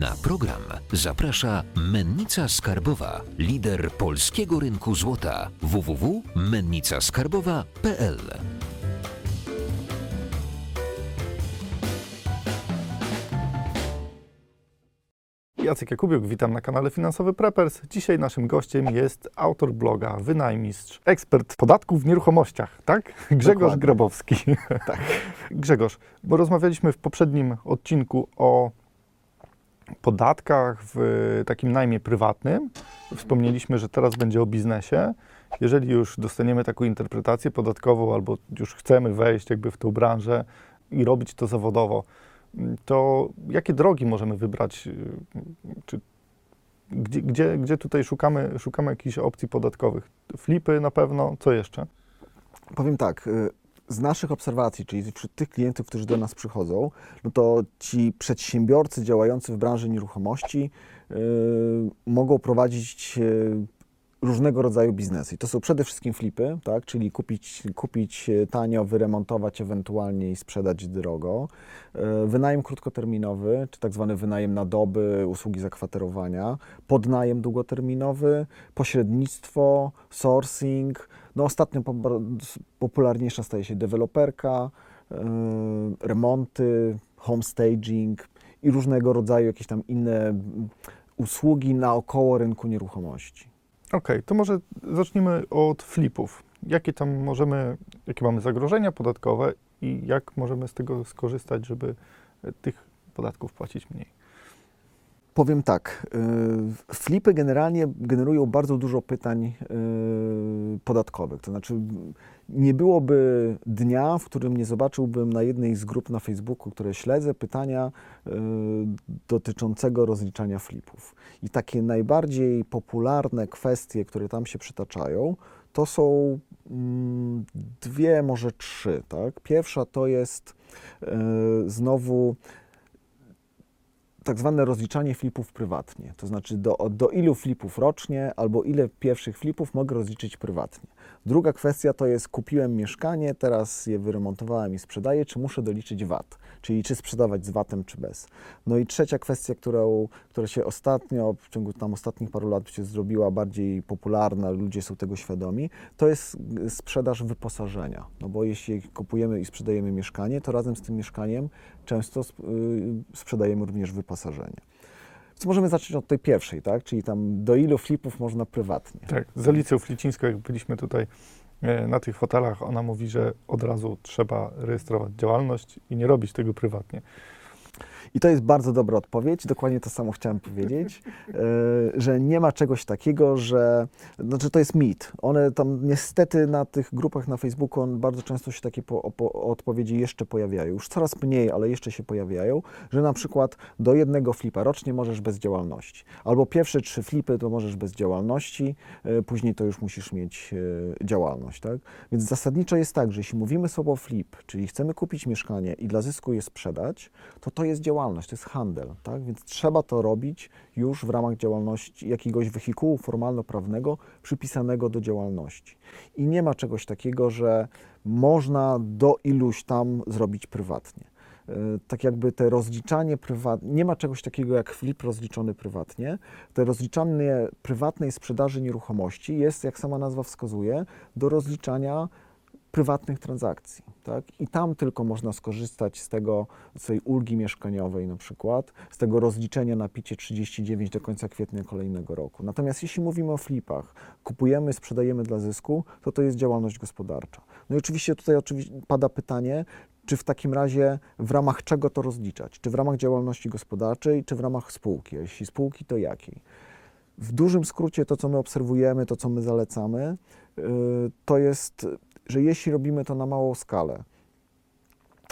Na program zaprasza Mennica Skarbowa, lider polskiego rynku złota www.mennicaskarbowa.pl. Jacek Jakubiuk, witam na kanale Finansowy Preppers. Dzisiaj naszym gościem jest autor bloga, wynajmistrz, ekspert podatków w nieruchomościach, tak? Grzegorz Dokładnie. Grabowski. Tak. Grzegorz, bo rozmawialiśmy w poprzednim odcinku o podatkach w takim najmie prywatnym. Wspomnieliśmy, że teraz będzie o biznesie. Jeżeli już dostaniemy taką interpretację podatkową albo już chcemy wejść jakby w tą branżę i robić to zawodowo, to jakie drogi możemy wybrać? Czy, gdzie, gdzie, gdzie tutaj szukamy, szukamy jakichś opcji podatkowych? Flipy na pewno, co jeszcze? Powiem tak, y, z naszych obserwacji, czyli wśród tych klientów, którzy do nas przychodzą, no to ci przedsiębiorcy działający w branży nieruchomości y, mogą prowadzić y, różnego rodzaju biznesy. I to są przede wszystkim flipy, tak? czyli kupić, kupić tanio, wyremontować ewentualnie i sprzedać drogo. Y, Wynajem krótkoterminowy, czy tak zwany wynajem na doby, usługi zakwaterowania, podnajem długoterminowy, pośrednictwo, sourcing. No ostatnio po- popularniejsza staje się deweloperka, y, remonty, homestaging i różnego rodzaju jakieś tam inne usługi naokoło rynku nieruchomości. Okej, to może zacznijmy od flipów. Jakie tam możemy, jakie mamy zagrożenia podatkowe i jak możemy z tego skorzystać, żeby e, tych podatków płacić mniej? Powiem tak, y, flipy generalnie generują bardzo dużo pytań y, podatkowych. To znaczy, nie byłoby dnia, w którym nie zobaczyłbym na jednej z grup na Facebooku, które śledzę, pytania y, dotyczącego rozliczania flipów. I takie najbardziej popularne kwestie, które tam się przytaczają, to są mm, dwie, może trzy. Tak? Pierwsza to jest znowu tak zwane rozliczanie flipów prywatnie. To znaczy do, do ilu flipów rocznie albo ile pierwszych flipów mogę rozliczyć prywatnie. Druga kwestia to jest kupiłem mieszkanie, teraz je wyremontowałem i sprzedaję, czy muszę doliczyć VAT, czyli czy sprzedawać z VAT-em, czy bez. No i trzecia kwestia, którą, która się ostatnio, w ciągu tam ostatnich paru lat się zrobiła bardziej popularna, ludzie są tego świadomi, to jest y, sprzedaż wyposażenia. No bo jeśli kupujemy i sprzedajemy mieszkanie, to razem z tym mieszkaniem często y, sprzedajemy również wyposażenie. Więc możemy zacząć od tej pierwszej, tak? Czyli tam do ilu flipów można prywatnie. Tak, z Alicją Flicińską, jak byliśmy tutaj e, na tych fotelach, ona mówi, że od razu trzeba rejestrować działalność i nie robić tego prywatnie. I to jest bardzo dobra odpowiedź. Dokładnie to samo chciałem powiedzieć, e, że nie ma czegoś takiego, że. Znaczy, to jest mit. One tam niestety na tych grupach na Facebooku on bardzo często się takie po, po, odpowiedzi jeszcze pojawiają. Już coraz mniej, ale jeszcze się pojawiają, że na przykład do jednego flipa rocznie możesz bez działalności. Albo pierwsze trzy flipy to możesz bez działalności, e, później to już musisz mieć e, działalność. Tak? Więc zasadniczo jest tak, że jeśli mówimy sobie o flip, czyli chcemy kupić mieszkanie i dla zysku je sprzedać, to to jest działalność, to jest handel, tak? Więc trzeba to robić już w ramach działalności jakiegoś wehikułu formalno-prawnego przypisanego do działalności. I nie ma czegoś takiego, że można do iluś tam zrobić prywatnie. E, Tak jakby te rozliczanie prywatne, nie ma czegoś takiego jak flip rozliczony prywatnie. Te rozliczanie prywatnej sprzedaży nieruchomości jest, jak sama nazwa wskazuje, do rozliczania prywatnych transakcji. Tak? I tam tylko można skorzystać z tego, z tej ulgi mieszkaniowej na przykład, z tego rozliczenia na picie 39 do końca kwietnia kolejnego roku. Natomiast jeśli mówimy o flipach, kupujemy, sprzedajemy dla zysku, to to jest działalność gospodarcza. No i oczywiście tutaj oczywiście pada pytanie, czy w takim razie w ramach czego to rozliczać? Czy w ramach działalności gospodarczej, czy w ramach spółki? Jeśli spółki, to jakiej? W dużym skrócie to, co my obserwujemy, to, co my zalecamy, yy, to jest, że jeśli robimy to na małą skalę,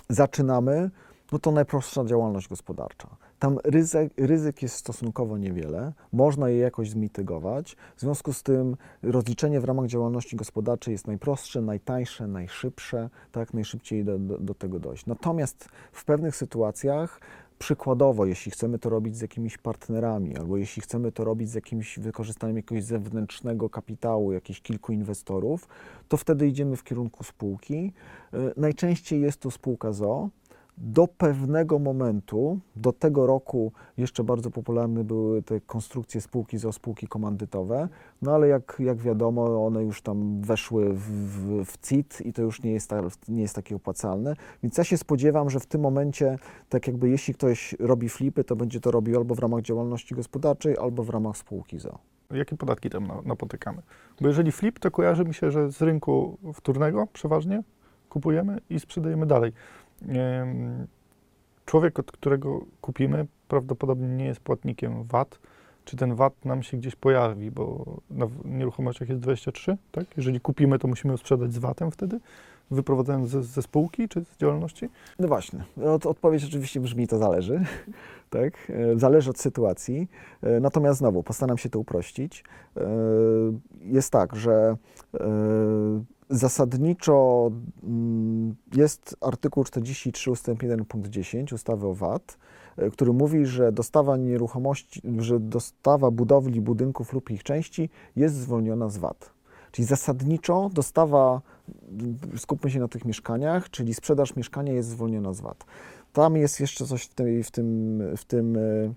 zaczynamy, no to najprostsza działalność gospodarcza. Tam ryzyk, ryzyk jest stosunkowo niewiele, można je jakoś zmitygować. W związku z tym rozliczenie w ramach działalności gospodarczej jest najprostsze, najtańsze, najszybsze, tak, najszybciej do, do, do tego dojść. Natomiast w pewnych sytuacjach Przykładowo, jeśli chcemy to robić z jakimiś partnerami, albo jeśli chcemy to robić z jakimś wykorzystaniem jakiegoś zewnętrznego kapitału, jakichś kilku inwestorów, to wtedy idziemy w kierunku spółki. Y, Najczęściej jest to spółka ZO, do pewnego momentu, do tego roku jeszcze bardzo popularne były te konstrukcje spółki za spółki komandytowe, no ale jak, jak wiadomo, one już tam weszły w, w, w CIT i to już nie jest, nie jest takie opłacalne. Więc ja się spodziewam, że w tym momencie, tak jakby jeśli ktoś robi flipy, to będzie to robił albo w ramach działalności gospodarczej, albo w ramach spółki ZO. Jakie podatki tam na- napotykamy? Bo jeżeli flip, to kojarzy mi się, że z rynku wtórnego przeważnie kupujemy i sprzedajemy dalej. Człowiek, od którego kupimy, prawdopodobnie nie jest płatnikiem VAT. Czy ten VAT nam się gdzieś pojawi, bo na nieruchomościach jest 23, tak? Jeżeli kupimy, to musimy sprzedać z VAT-em wtedy, wyprowadzając ze, ze spółki czy z działalności? No właśnie, od, odpowiedź oczywiście brzmi to zależy, tak? E, Zależy od sytuacji. E, Natomiast znowu postaram się to uprościć. E, Jest tak, że zasadniczo mm, jest artykuł 43 ust. 1 punkt 10 ustawy o VAT, który mówi, że dostawa nieruchomości, że dostawa budowli, budynków lub ich części jest zwolniona z VAT. Czyli zasadniczo dostawa, skupmy się na tych mieszkaniach, czyli sprzedaż mieszkania jest zwolniona z VAT. Tam jest jeszcze coś w, tej, w tym, w tym e,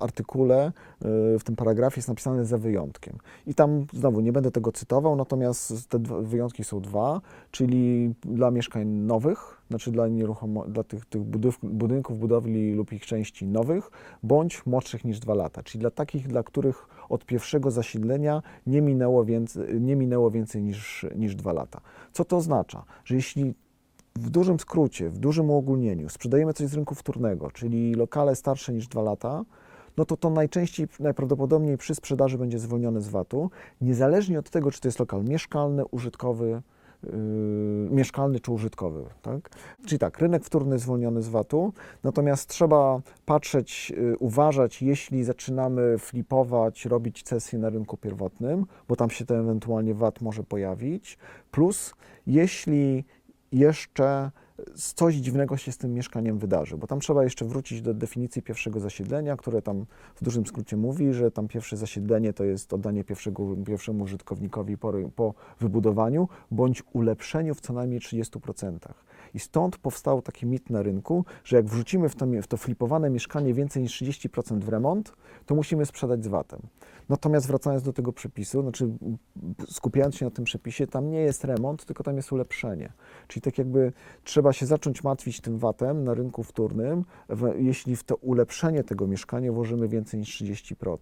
artykule, e, w tym paragrafie jest napisane za wyjątkiem. I tam znowu nie będę tego cytował, natomiast te wyjątki są dwa, czyli dla mieszkań nowych, znaczy dla, nieruchomo, dla tych, tych budynków, budowli lub ich części nowych, bądź młodszych niż dwa lata, czyli dla takich, dla których od pierwszego zasiedlenia nie minęło więcej, nie minęło więcej niż, niż dwa lata. Co to oznacza? Że jeśli w dużym skrócie, w dużym uogólnieniu sprzedajemy coś z rynku wtórnego, czyli lokale starsze niż dwa lata, no to to najczęściej, najprawdopodobniej przy sprzedaży będzie zwolnione z VAT-u, niezależnie od tego, czy to jest lokal mieszkalny, użytkowy, mieszkalny czy użytkowy. Tak? Czyli tak, rynek wtórny zwolniony z VAT-u, natomiast trzeba patrzeć, yy, uważać, jeśli zaczynamy flipować, robić cesję na rynku pierwotnym, bo tam się to ewentualnie VAT może pojawić, plus jeśli jeszcze coś dziwnego się z tym mieszkaniem wydarzy, bo tam trzeba jeszcze wrócić do definicji pierwszego zasiedlenia, które tam w dużym skrócie mówi, że tam pierwsze zasiedlenie to jest oddanie pierwszego, pierwszemu użytkownikowi po, po wybudowaniu bądź ulepszeniu w co najmniej 30%. I stąd powstał taki mit na rynku, że jak wrzucimy w to, w to flipowane mieszkanie więcej niż 30% w remont, to musimy sprzedać z VAT-em. Natomiast wracając do tego przepisu, znaczy skupiając się na tym przepisie, tam nie jest remont, tylko tam jest ulepszenie. Czyli tak jakby trzeba się zacząć martwić tym VAT-em na rynku wtórnym, jeśli w to ulepszenie tego mieszkania włożymy więcej niż 30%.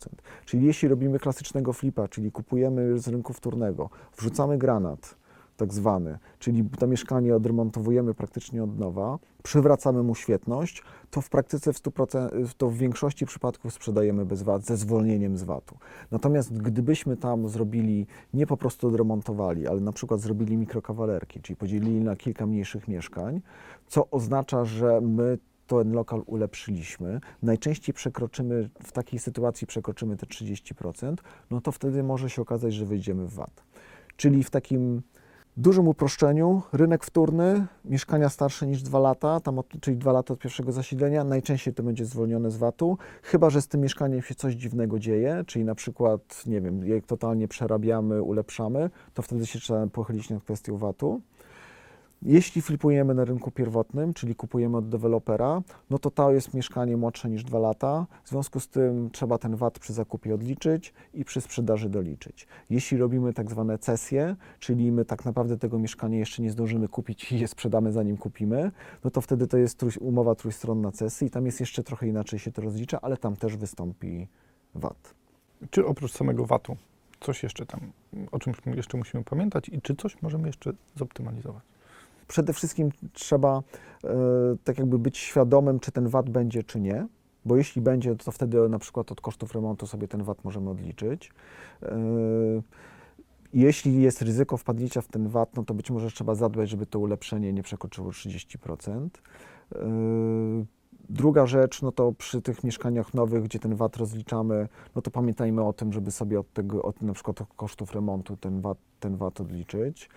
Czyli jeśli robimy klasycznego flipa, czyli kupujemy z rynku wtórnego, wrzucamy granat, tak zwany, czyli to mieszkanie odremontowujemy praktycznie od nowa, przywracamy mu świetność, to w praktyce w 100%, to w większości przypadków sprzedajemy bez VAT, ze zwolnieniem z VAT-u. Natomiast gdybyśmy tam zrobili, nie po prostu odremontowali, ale na przykład zrobili mikrokawalerki, czyli podzielili na kilka mniejszych mieszkań, co oznacza, że my ten lokal ulepszyliśmy, najczęściej przekroczymy, w takiej sytuacji przekroczymy te 30%, no to wtedy może się okazać, że wyjdziemy w VAT. Czyli w takim dużym uproszczeniu, rynek wtórny, mieszkania starsze niż 2 lata, tam od, czyli 2 lata od pierwszego zasiedlenia, najczęściej to będzie zwolnione z VAT-u, chyba że z tym mieszkaniem się coś dziwnego dzieje, czyli na przykład, nie wiem, je totalnie przerabiamy, ulepszamy, to wtedy się trzeba pochylić nad kwestią VAT-u. Jeśli flipujemy na rynku pierwotnym, czyli kupujemy od dewelopera, no to to jest mieszkanie młodsze niż 2 lata. W związku z tym trzeba ten VAT przy zakupie odliczyć i przy sprzedaży doliczyć. Jeśli robimy tak zwane cesje, czyli my tak naprawdę tego mieszkania jeszcze nie zdążymy kupić i je sprzedamy zanim kupimy, no to wtedy to jest trój, umowa trójstronna cesji i tam jest jeszcze trochę inaczej się to rozlicza, ale tam też wystąpi VAT. Czy oprócz samego VAT-u coś jeszcze tam, o czymś jeszcze musimy pamiętać i czy coś możemy jeszcze zoptymalizować? Przede wszystkim trzeba e, tak jakby być świadomym, czy ten VAT będzie, czy nie. Bo jeśli będzie, to wtedy na przykład od kosztów remontu sobie ten VAT możemy odliczyć. E, jeśli jest ryzyko wpadnięcia w ten VAT, no to być może trzeba zadbać, żeby to ulepszenie nie przekroczyło 30%. E, Druga rzecz, no to przy tych mieszkaniach nowych, gdzie ten VAT rozliczamy, no to pamiętajmy o tym, żeby sobie od tego, od na przykład kosztów remontu ten VAT, ten VAT odliczyć.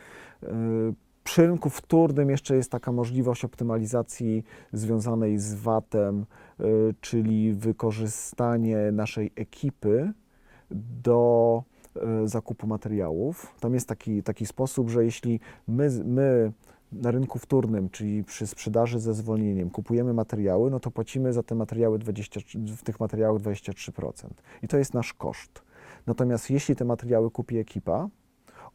Przy rynku wtórnym jeszcze jest taka możliwość optymalizacji związanej z VAT-em, y, czyli wykorzystanie naszej ekipy do y, zakupu materiałów. Tam jest taki, taki sposób, że jeśli my, my na rynku wtórnym, czyli przy sprzedaży ze zwolnieniem, kupujemy materiały, no to płacimy za te materiały 20, w tych materiałach 23%. I to jest nasz koszt. Natomiast jeśli te materiały kupi ekipa,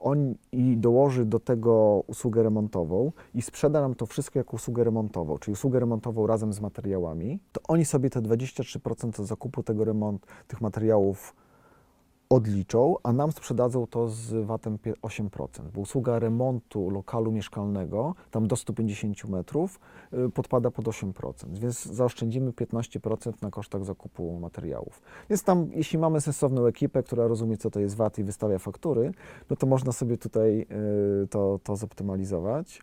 on i dołoży do tego usługę remontową i sprzeda nam to wszystko jako usługę remontową, czyli usługę remontową razem z materiałami, to oni sobie te 23% od zakupu tego remont, tych materiałów odliczą, a nam sprzedadzą to z VAT-em pie- 8%, bo usługa remontu lokalu mieszkalnego, tam do 150 metrów, y, podpada pod 8%, więc zaoszczędzimy 15% na kosztach zakupu materiałów. Więc tam, jeśli mamy sensowną ekipę, która rozumie, co to jest VAT i wystawia faktury, no to można sobie tutaj y, to, to zoptymalizować.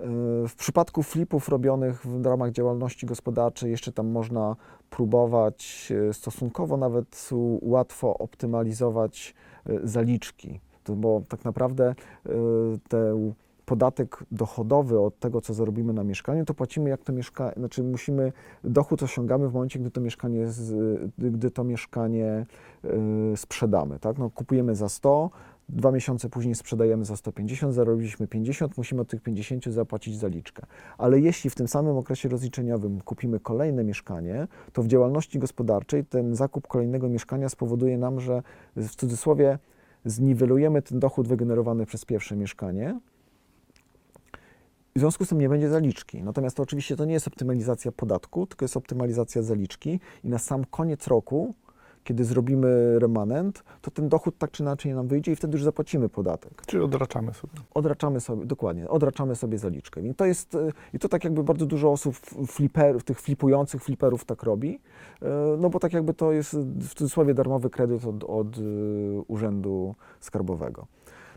Y, W przypadku flipów robionych w ramach działalności gospodarczej jeszcze tam można próbować y, stosunkowo nawet łatwo optymalizować y, zaliczki, bo tak naprawdę ten podatek dochodowy od tego, co zarobimy na mieszkaniu, to płacimy jak to mieszkanie, znaczy musimy, dochód osiągamy w momencie, gdy to mieszkanie, z, gdy to mieszkanie sprzedamy, tak? No, kupujemy za 100, Dwa miesiące później sprzedajemy za 150, zarobiliśmy 50, musimy od tych 50 zapłacić zaliczkę. Ale jeśli w tym samym okresie rozliczeniowym kupimy kolejne mieszkanie, to w działalności gospodarczej ten zakup kolejnego mieszkania spowoduje nam, że w cudzysłowie zniwelujemy ten dochód wygenerowany przez pierwsze mieszkanie. W związku z tym nie będzie zaliczki. Natomiast to oczywiście to nie jest optymalizacja podatku, tylko jest optymalizacja zaliczki i na sam koniec roku kiedy zrobimy remanent, to ten dochód tak czy inaczej nam wyjdzie i wtedy już zapłacimy podatek. Czyli odraczamy sobie. Odraczamy sobie, dokładnie, odraczamy sobie zaliczkę. I to jest, y, i to tak jakby bardzo dużo osób fliperów, tych flipujących fliperów tak robi, y, no bo tak jakby to jest w cudzysłowie darmowy kredyt od, od y, Urzędu Skarbowego.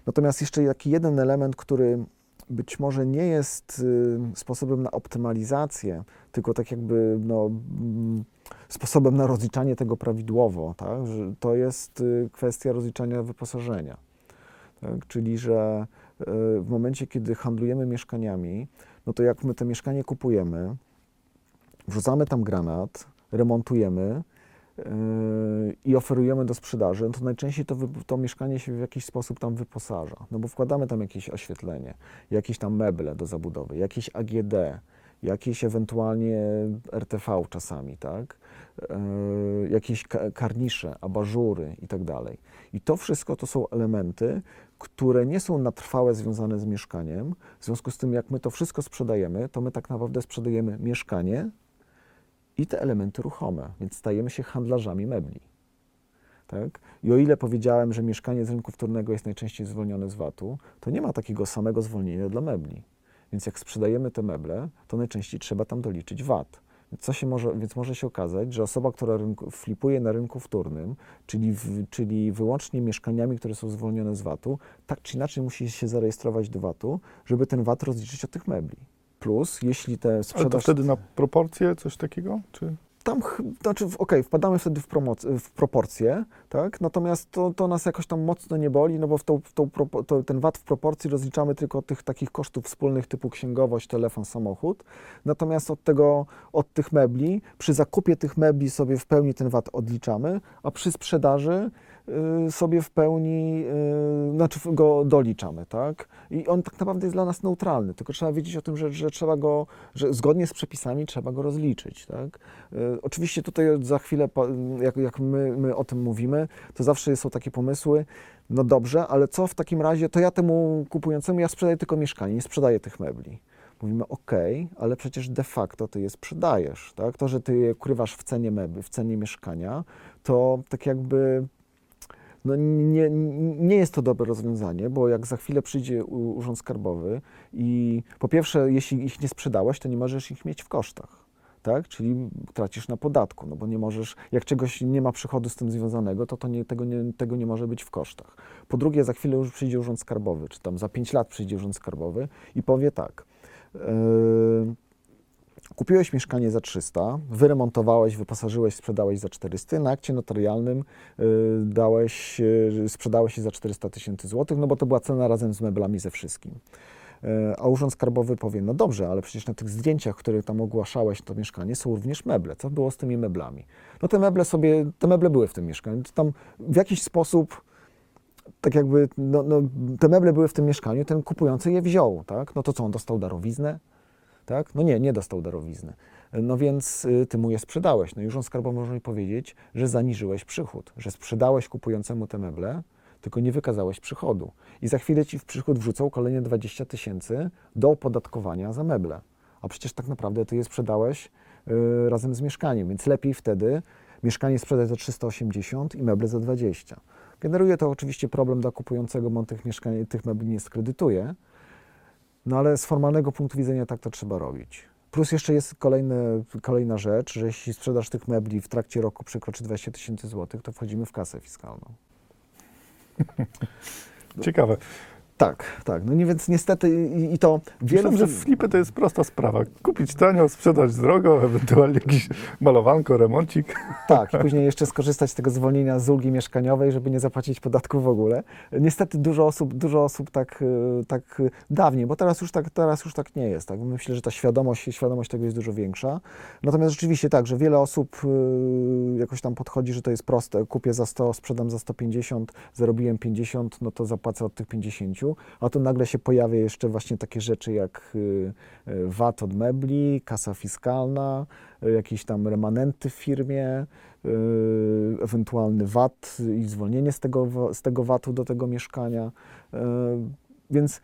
Natomiast jeszcze taki jeden element, który być może nie jest y, sposobem na optymalizację, tylko tak jakby no, mm, sposobem na rozliczanie tego prawidłowo, tak? to jest y, kwestia rozliczania wyposażenia. Tak? Czyli, że y, w momencie, kiedy handlujemy mieszkaniami, no to jak my to mieszkanie kupujemy, wrzucamy tam granat, remontujemy i oferujemy do sprzedaży, no to najczęściej to, to mieszkanie się w jakiś sposób tam wyposaża. No bo wkładamy tam jakieś oświetlenie, jakieś tam meble do zabudowy, jakieś AGD, jakieś ewentualnie RTV czasami, tak? Yy, jakieś ka- karnisze, abażury i tak dalej. I to wszystko to są elementy, które nie są na trwałe związane z mieszkaniem. W związku z tym, jak my to wszystko sprzedajemy, to my tak naprawdę sprzedajemy mieszkanie i te elementy ruchome, więc stajemy się handlarzami mebli. Tak? I o ile powiedziałem, że mieszkanie z rynku wtórnego jest najczęściej zwolnione z VAT-u, to nie ma takiego samego zwolnienia dla mebli. Więc jak sprzedajemy te meble, to najczęściej trzeba tam doliczyć VAT. Co się może, więc może się okazać, że osoba, która rynku, flipuje na rynku wtórnym, czyli, w, czyli wyłącznie mieszkaniami, które są zwolnione z VAT-u, tak czy inaczej musi się zarejestrować do VAT-u, żeby ten VAT rozliczyć od tych mebli. Plus, jeśli te Ale to sprzedaż... wtedy na proporcje coś takiego? Czy? Tam, znaczy, okej, wpadamy wtedy w, promoc- w proporcje, tak? Natomiast to, to nas jakoś tam mocno nie boli, no bo w tą, w tą to, ten VAT w proporcji rozliczamy tylko od tych takich kosztów wspólnych typu księgowość, telefon, samochód. Natomiast od tego, od tych mebli, przy zakupie tych mebli sobie w pełni ten VAT odliczamy, a przy sprzedaży sobie w pełni, y, znaczy go doliczamy, tak? I on tak naprawdę jest dla nas neutralny, tylko trzeba wiedzieć o tym, że, że trzeba go, że zgodnie z przepisami trzeba go rozliczyć, tak? Y, Oczywiście tutaj za chwilę, jak, jak my, my o tym mówimy, to zawsze są takie pomysły, no dobrze, ale co w takim razie, to ja temu kupującemu, ja sprzedaję tylko mieszkanie, nie sprzedaję tych mebli. Mówimy, ok, ale przecież de facto ty je sprzedajesz, tak? To, że ty je ukrywasz w cenie mebli, w cenie mieszkania, to tak jakby no nie, nie jest to dobre rozwiązanie, bo jak za chwilę przyjdzie Urząd Skarbowy i po pierwsze, jeśli ich nie sprzedałeś, to nie możesz ich mieć w kosztach. Tak? Czyli tracisz na podatku, no bo nie możesz, jak czegoś nie ma przychodu z tym związanego, to, to nie, tego, nie, tego nie może być w kosztach. Po drugie, za chwilę już przyjdzie Urząd Skarbowy, czy tam za 5 lat przyjdzie Urząd Skarbowy i powie tak. Yy, Kupiłeś mieszkanie za 300, wyremontowałeś, wyposażyłeś, sprzedałeś za 400, na akcie notarialnym y, dałeś, y, sprzedałeś je za 400 tysięcy złotych, no bo to była cena razem z meblami ze wszystkim. Y, A Urząd Skarbowy powie, no dobrze, ale przecież na tych zdjęciach, które tam ogłaszałeś to mieszkanie, są również meble. Co było z tymi meblami? No te meble sobie, te meble były w tym mieszkaniu. Tam w jakiś sposób tak jakby no, no, te meble były w tym mieszkaniu, ten kupujący je wziął, tak? No to co, on dostał darowiznę? Tak? No nie, nie dostał darowizny. No więc y, ty mu je sprzedałeś. No już on skarbowy może mi powiedzieć, że zaniżyłeś przychód, że sprzedałeś kupującemu te meble, tylko nie wykazałeś przychodu. I za chwilę ci w przychód wrzucą kolejne 20 tysięcy do opodatkowania za meble. A przecież tak naprawdę ty je sprzedałeś y, razem z mieszkaniem, więc lepiej wtedy mieszkanie sprzedać za 380 i meble za 20. Generuje to oczywiście problem dla kupującego, bo on tych, mieszkań, tych mebli nie skredytuje, no ale z formalnego punktu widzenia tak to trzeba robić. Plus jeszcze jest kolejny, kolejna rzecz, że jeśli sprzedaż tych mebli w trakcie roku przekroczy 20 tysięcy złotych, to wchodzimy w kasę fiskalną. Ciekawe. Tak, tak. No nie, więc niestety i, i to wielu... Myślę, że flipy to jest prosta sprawa. Kupić tanio, sprzedać drogo, ewentualnie jakiś malowanko, remoncik. Tak, i później jeszcze skorzystać z tego zwolnienia z ulgi mieszkaniowej, żeby nie zapłacić podatku w ogóle. Niestety dużo osób, dużo osób tak, y, tak dawniej, bo teraz już tak, teraz już tak nie jest. Tak? Myślę, że ta świadomość, świadomość tego jest dużo większa. Natomiast rzeczywiście tak, że wiele osób y, jakoś tam podchodzi, że to jest proste. Kupię za 100, sprzedam za 150, zarobiłem 50, no to zapłacę od tych 50. A tu nagle się pojawia jeszcze właśnie takie rzeczy jak y, y, VAT od mebli, kasa fiskalna, y, jakieś tam remanenty w firmie, ewentualny VAT i zwolnienie z tego, z tego VAT-u do tego mieszkania. Więc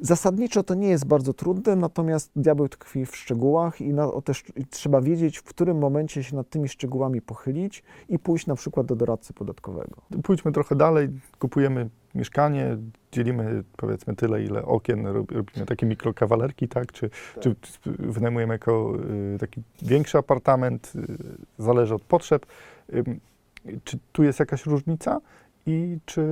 zasadniczo to nie jest bardzo trudne, natomiast diabeł tkwi w szczegółach i, na, też, i trzeba wiedzieć, w którym momencie się nad tymi szczegółami pochylić i pójść na przykład do doradcy podatkowego. Pójdźmy trochę dalej, kupujemy mieszkanie, dzielimy powiedzmy tyle, ile okien, rob- robimy takie mikrokawalerki, tak? Czy, czy wynajmujemy jako y, taki większy apartament, y, zależy od potrzeb. Czy tu jest jakaś różnica? I czy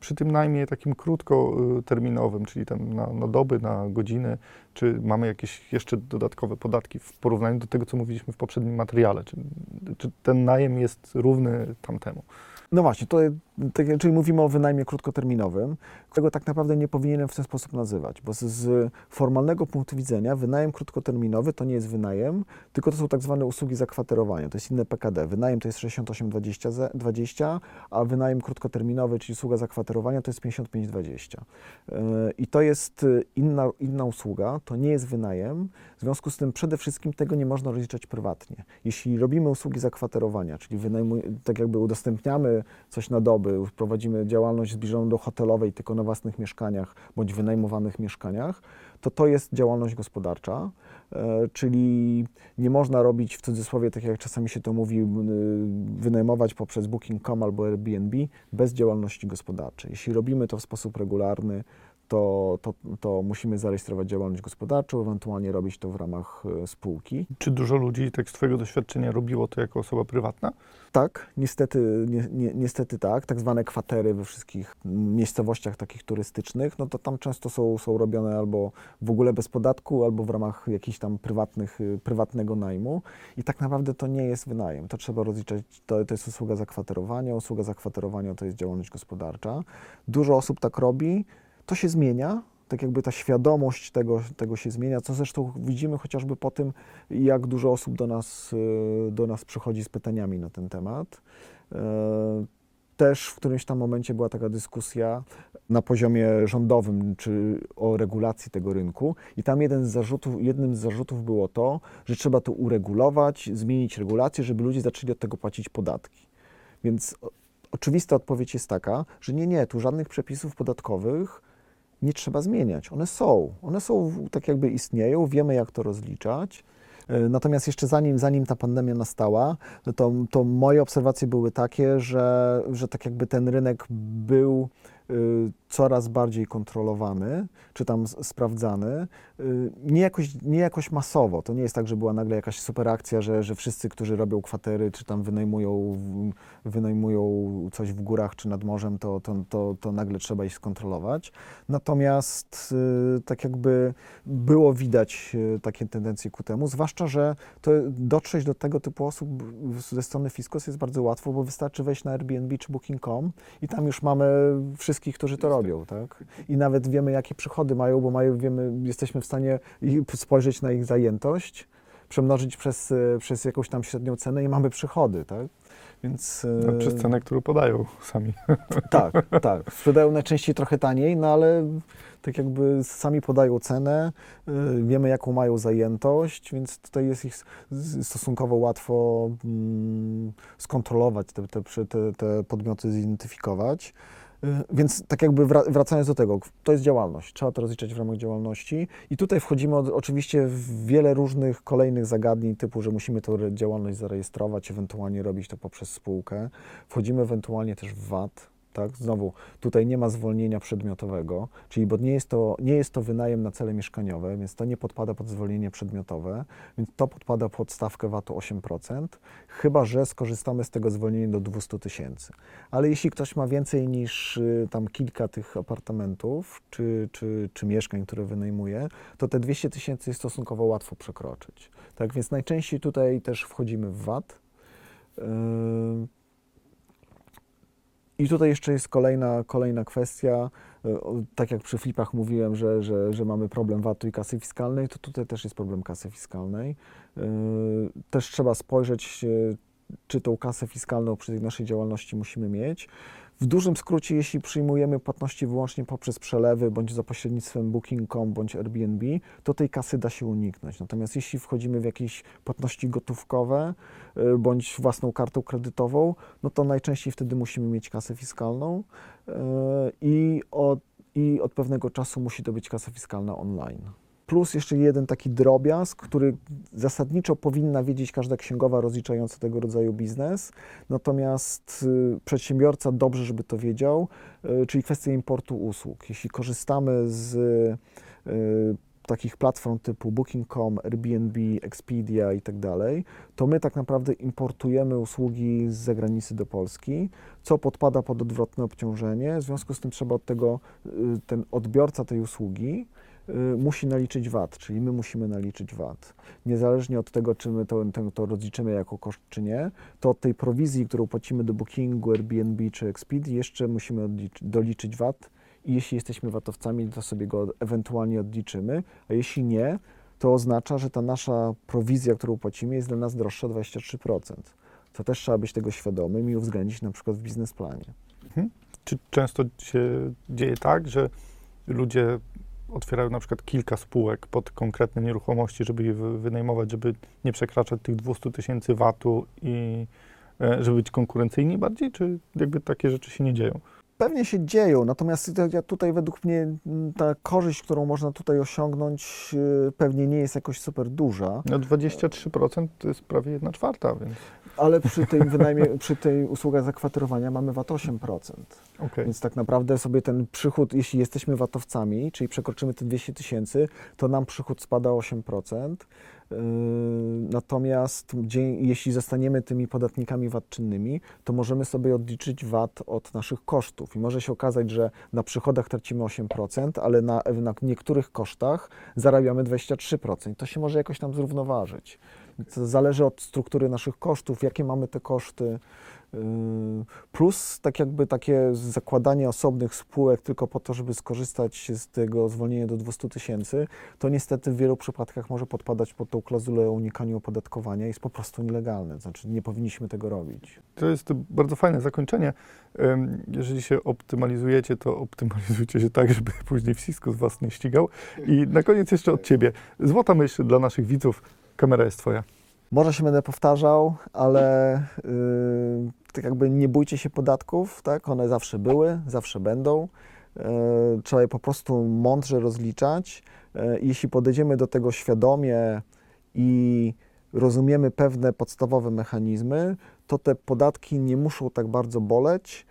przy tym najmie takim krótkoterminowym, czyli tam na, na doby, na godziny, czy mamy jakieś jeszcze dodatkowe podatki w porównaniu do tego, co mówiliśmy w poprzednim materiale? Czy, czy ten najem jest równy tamtemu? No właśnie, to, tak, czyli mówimy o wynajmie krótkoterminowym, którego tak naprawdę nie powinienem w ten sposób nazywać, bo z, formalnego punktu widzenia wynajem krótkoterminowy to nie jest wynajem, tylko to są tak zwane usługi zakwaterowania, to jest inne PKD. Wynajem to jest 68,20, za- 20, a wynajem krótkoterminowy, czyli usługa zakwaterowania to jest 55,20. Yy, I to jest y, inna, inna usługa, to nie jest wynajem, w związku z tym przede wszystkim tego nie można rozliczać prywatnie. Jeśli robimy usługi zakwaterowania, czyli wynajmuj, tak jakby udostępniamy coś na doby, prowadzimy działalność zbliżoną do hotelowej tylko na własnych mieszkaniach bądź wynajmowanych mieszkaniach, to to jest działalność gospodarcza, e, czyli nie można robić w cudzysłowie, tak jak czasami się to mówi, y, wynajmować poprzez Booking.com albo Airbnb bez działalności gospodarczej. Jeśli robimy to w sposób regularny, to, to, to musimy zarejestrować działalność gospodarczą, ewentualnie robić to w ramach e, spółki. Czy dużo ludzi, tak z Twojego doświadczenia, robiło to jako osoba prywatna? Tak, niestety, ni, ni, niestety tak. Tak zwane kwatery we wszystkich miejscowościach takich turystycznych, no to tam często są, są robione albo w ogóle bez podatku, albo w ramach jakichś tam prywatnych, y, prywatnego najmu. I tak naprawdę to nie jest wynajem. To trzeba rozliczać, to, to jest usługa zakwaterowania. Usługa zakwaterowania to jest działalność gospodarcza. Dużo osób tak robi. To się zmienia, tak jakby ta świadomość tego, tego się zmienia, co zresztą widzimy chociażby po tym, jak dużo osób do nas, y, do nas przychodzi z pytaniami na ten temat. E, Też w którymś tam momencie była taka dyskusja na poziomie rządowym, czy o regulacji tego rynku i tam jeden z zarzutów, jednym z zarzutów było to, że trzeba to uregulować, zmienić regulacje, żeby ludzie zaczęli od tego płacić podatki. Więc oczywista odpowiedź jest taka, że nie, nie, tu żadnych przepisów podatkowych nie trzeba zmieniać. One są. One są, tak jakby istnieją, wiemy jak to rozliczać. E, Natomiast jeszcze zanim, zanim ta pandemia nastała, to, to moje obserwacje były takie, że, że tak jakby ten rynek był coraz bardziej kontrolowany, czy tam sprawdzany. Y, Nie jakoś, nie jakoś masowo. To nie jest tak, że była nagle jakaś super akcja, że, że wszyscy, którzy robią kwatery, czy tam wynajmują, wynajmują coś w górach, czy nad morzem, to, to, to, to nagle trzeba ich skontrolować. Natomiast y, tak jakby było widać y, takie tendencje ku temu, zwłaszcza, że to dotrzeć do tego typu osób ze strony Fiskus jest bardzo łatwo, bo wystarczy wejść na Airbnb czy Booking.com i tam już mamy wszystkich, którzy to robią, tak? I nawet wiemy, jakie przychody mają, bo mają, wiemy, jesteśmy w stanie spojrzeć na ich zajętość, przemnożyć przez, e, przez jakąś tam średnią cenę i mamy przychody, tak? Więc, e, No, Przez cenę, którą podają sami. Tak, tak. Sprzedają najczęściej trochę taniej, no ale tak jakby sami podają cenę, y, wiemy jaką mają zajętość, więc tutaj jest ich stosunkowo łatwo mm, skontrolować, te, te, te podmioty zidentyfikować. Y, Więc tak jakby wra- wracając do tego, to jest działalność, trzeba to rozliczać w ramach działalności i tutaj wchodzimy od, oczywiście w wiele różnych kolejnych zagadnień typu, że musimy tę działalność zarejestrować, ewentualnie robić to poprzez spółkę. Wchodzimy ewentualnie też w VAT, tak? Znowu, tutaj nie ma zwolnienia przedmiotowego, czyli bo nie jest, to, nie jest to wynajem na cele mieszkaniowe, więc to nie podpada pod zwolnienie przedmiotowe, więc to podpada pod stawkę VAT-u 8%, chyba że skorzystamy z tego zwolnienia do 200 tysięcy. Ale jeśli ktoś ma więcej niż y, tam kilka tych apartamentów czy, czy, czy mieszkań, które wynajmuje, to te 200 tysięcy jest stosunkowo łatwo przekroczyć. Tak więc najczęściej tutaj też wchodzimy w VAT. Yy, i tutaj jeszcze jest kolejna, kolejna kwestia. o, Tak jak przy flipach mówiłem, że, że, że mamy problem VAT-u i kasy fiskalnej, to tutaj też jest problem kasy fiskalnej. Y, Też trzeba spojrzeć, y, czy tą kasę fiskalną przy tej naszej działalności musimy mieć. W dużym skrócie, jeśli przyjmujemy płatności wyłącznie poprzez przelewy, bądź za pośrednictwem Booking.com, bądź Airbnb, to tej kasy da się uniknąć. Natomiast jeśli wchodzimy w jakieś płatności gotówkowe, y, bądź własną kartą kredytową, no to najczęściej wtedy musimy mieć kasę fiskalną y, i od, i od pewnego czasu musi to być kasa fiskalna online. Plus jeszcze jeden taki drobiazg, który zasadniczo powinna wiedzieć każda księgowa rozliczająca tego rodzaju biznes, natomiast y, przedsiębiorca dobrze, żeby to wiedział, y, czyli kwestia importu usług. Jeśli korzystamy z y, takich platform typu Booking.com, Airbnb, Expedia i tak dalej, to my tak naprawdę importujemy usługi z zagranicy do Polski, co podpada pod odwrotne obciążenie. W związku z tym trzeba od tego, ten odbiorca tej usługi musi naliczyć VAT, czyli my musimy naliczyć VAT. Niezależnie od tego, czy my to, to, rozliczymy jako koszt, czy nie, to od tej prowizji, którą płacimy do Bookingu, Airbnb czy Expedia, jeszcze musimy doliczyć VAT i jeśli jesteśmy VAT-owcami, to sobie go ewentualnie odliczymy, a jeśli nie, to oznacza, że ta nasza prowizja, którą płacimy, jest dla nas droższa o 23%. To też trzeba być tego świadomym i uwzględnić na przykład w biznesplanie. Czy często się dzieje tak, że ludzie otwierają na przykład kilka spółek pod konkretne nieruchomości, żeby je wy- wynajmować, żeby nie przekraczać tych 200 tysięcy VAT-u i e, żeby być konkurencyjni bardziej, czy jakby takie rzeczy się nie dzieją? Pewnie się dzieją, natomiast to- ja tutaj według mnie ta korzyść, którą można tutaj osiągnąć, y, pewnie nie jest jakoś super duża, No 23% to jest prawie 1 czwarta, więc ale przy tej, wynajmie, przy tej usługach zakwaterowania mamy VAT 8%. okej. Więc tak naprawdę sobie ten przychód, jeśli jesteśmy VAT-owcami, czyli przekroczymy te 200 tysięcy, to nam przychód spada o 8%. Yy, Natomiast dzie- jeśli zostaniemy tymi podatnikami VAT czynnymi, to możemy sobie odliczyć VAT od naszych kosztów. I może się okazać, że na przychodach tracimy 8%, ale na, na niektórych kosztach zarabiamy 23%. To się może jakoś tam zrównoważyć. To zależy od struktury naszych kosztów, jakie mamy te koszty. Yy, Plus tak jakby takie zakładanie osobnych spółek tylko po to, żeby skorzystać z tego zwolnienia do 200 tysięcy, to niestety w wielu przypadkach może podpadać pod tą klauzulę o unikaniu opodatkowania i jest po prostu nielegalne. Znaczy nie powinniśmy tego robić. To jest bardzo fajne zakończenie. Jeżeli się optymalizujecie, to optymalizujcie się tak, żeby później wcisku z was nie ścigał. I na koniec jeszcze od ciebie. Złota myśl dla naszych widzów. Kamera jest twoja. Może się będę powtarzał, ale yy, tak jakby nie bójcie się podatków, tak? One zawsze były, zawsze będą. Yy, trzeba je po prostu mądrze rozliczać. Yy, jeśli podejdziemy do tego świadomie i rozumiemy pewne podstawowe mechanizmy, to te podatki nie muszą tak bardzo boleć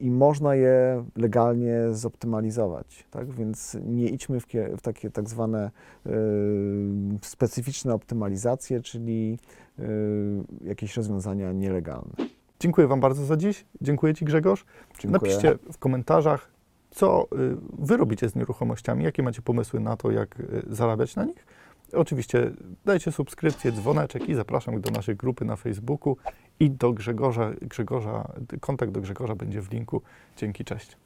i można je legalnie zoptymalizować. Tak? Więc nie idźmy w, w takie tak zwane yy, specyficzne optymalizacje, czyli yy, jakieś rozwiązania nielegalne. Dziękuję wam bardzo za dziś. Dziękuję ci Grzegorz. Dziękuję. Napiszcie w komentarzach, co y, wy robicie z nieruchomościami, jakie macie pomysły na to, jak y, zarabiać na nich. Oczywiście dajcie subskrypcję, dzwoneczek i zapraszam do naszej grupy na Facebooku i do Grzegorza. Grzegorza kontakt do Grzegorza będzie w linku. Dzięki, cześć.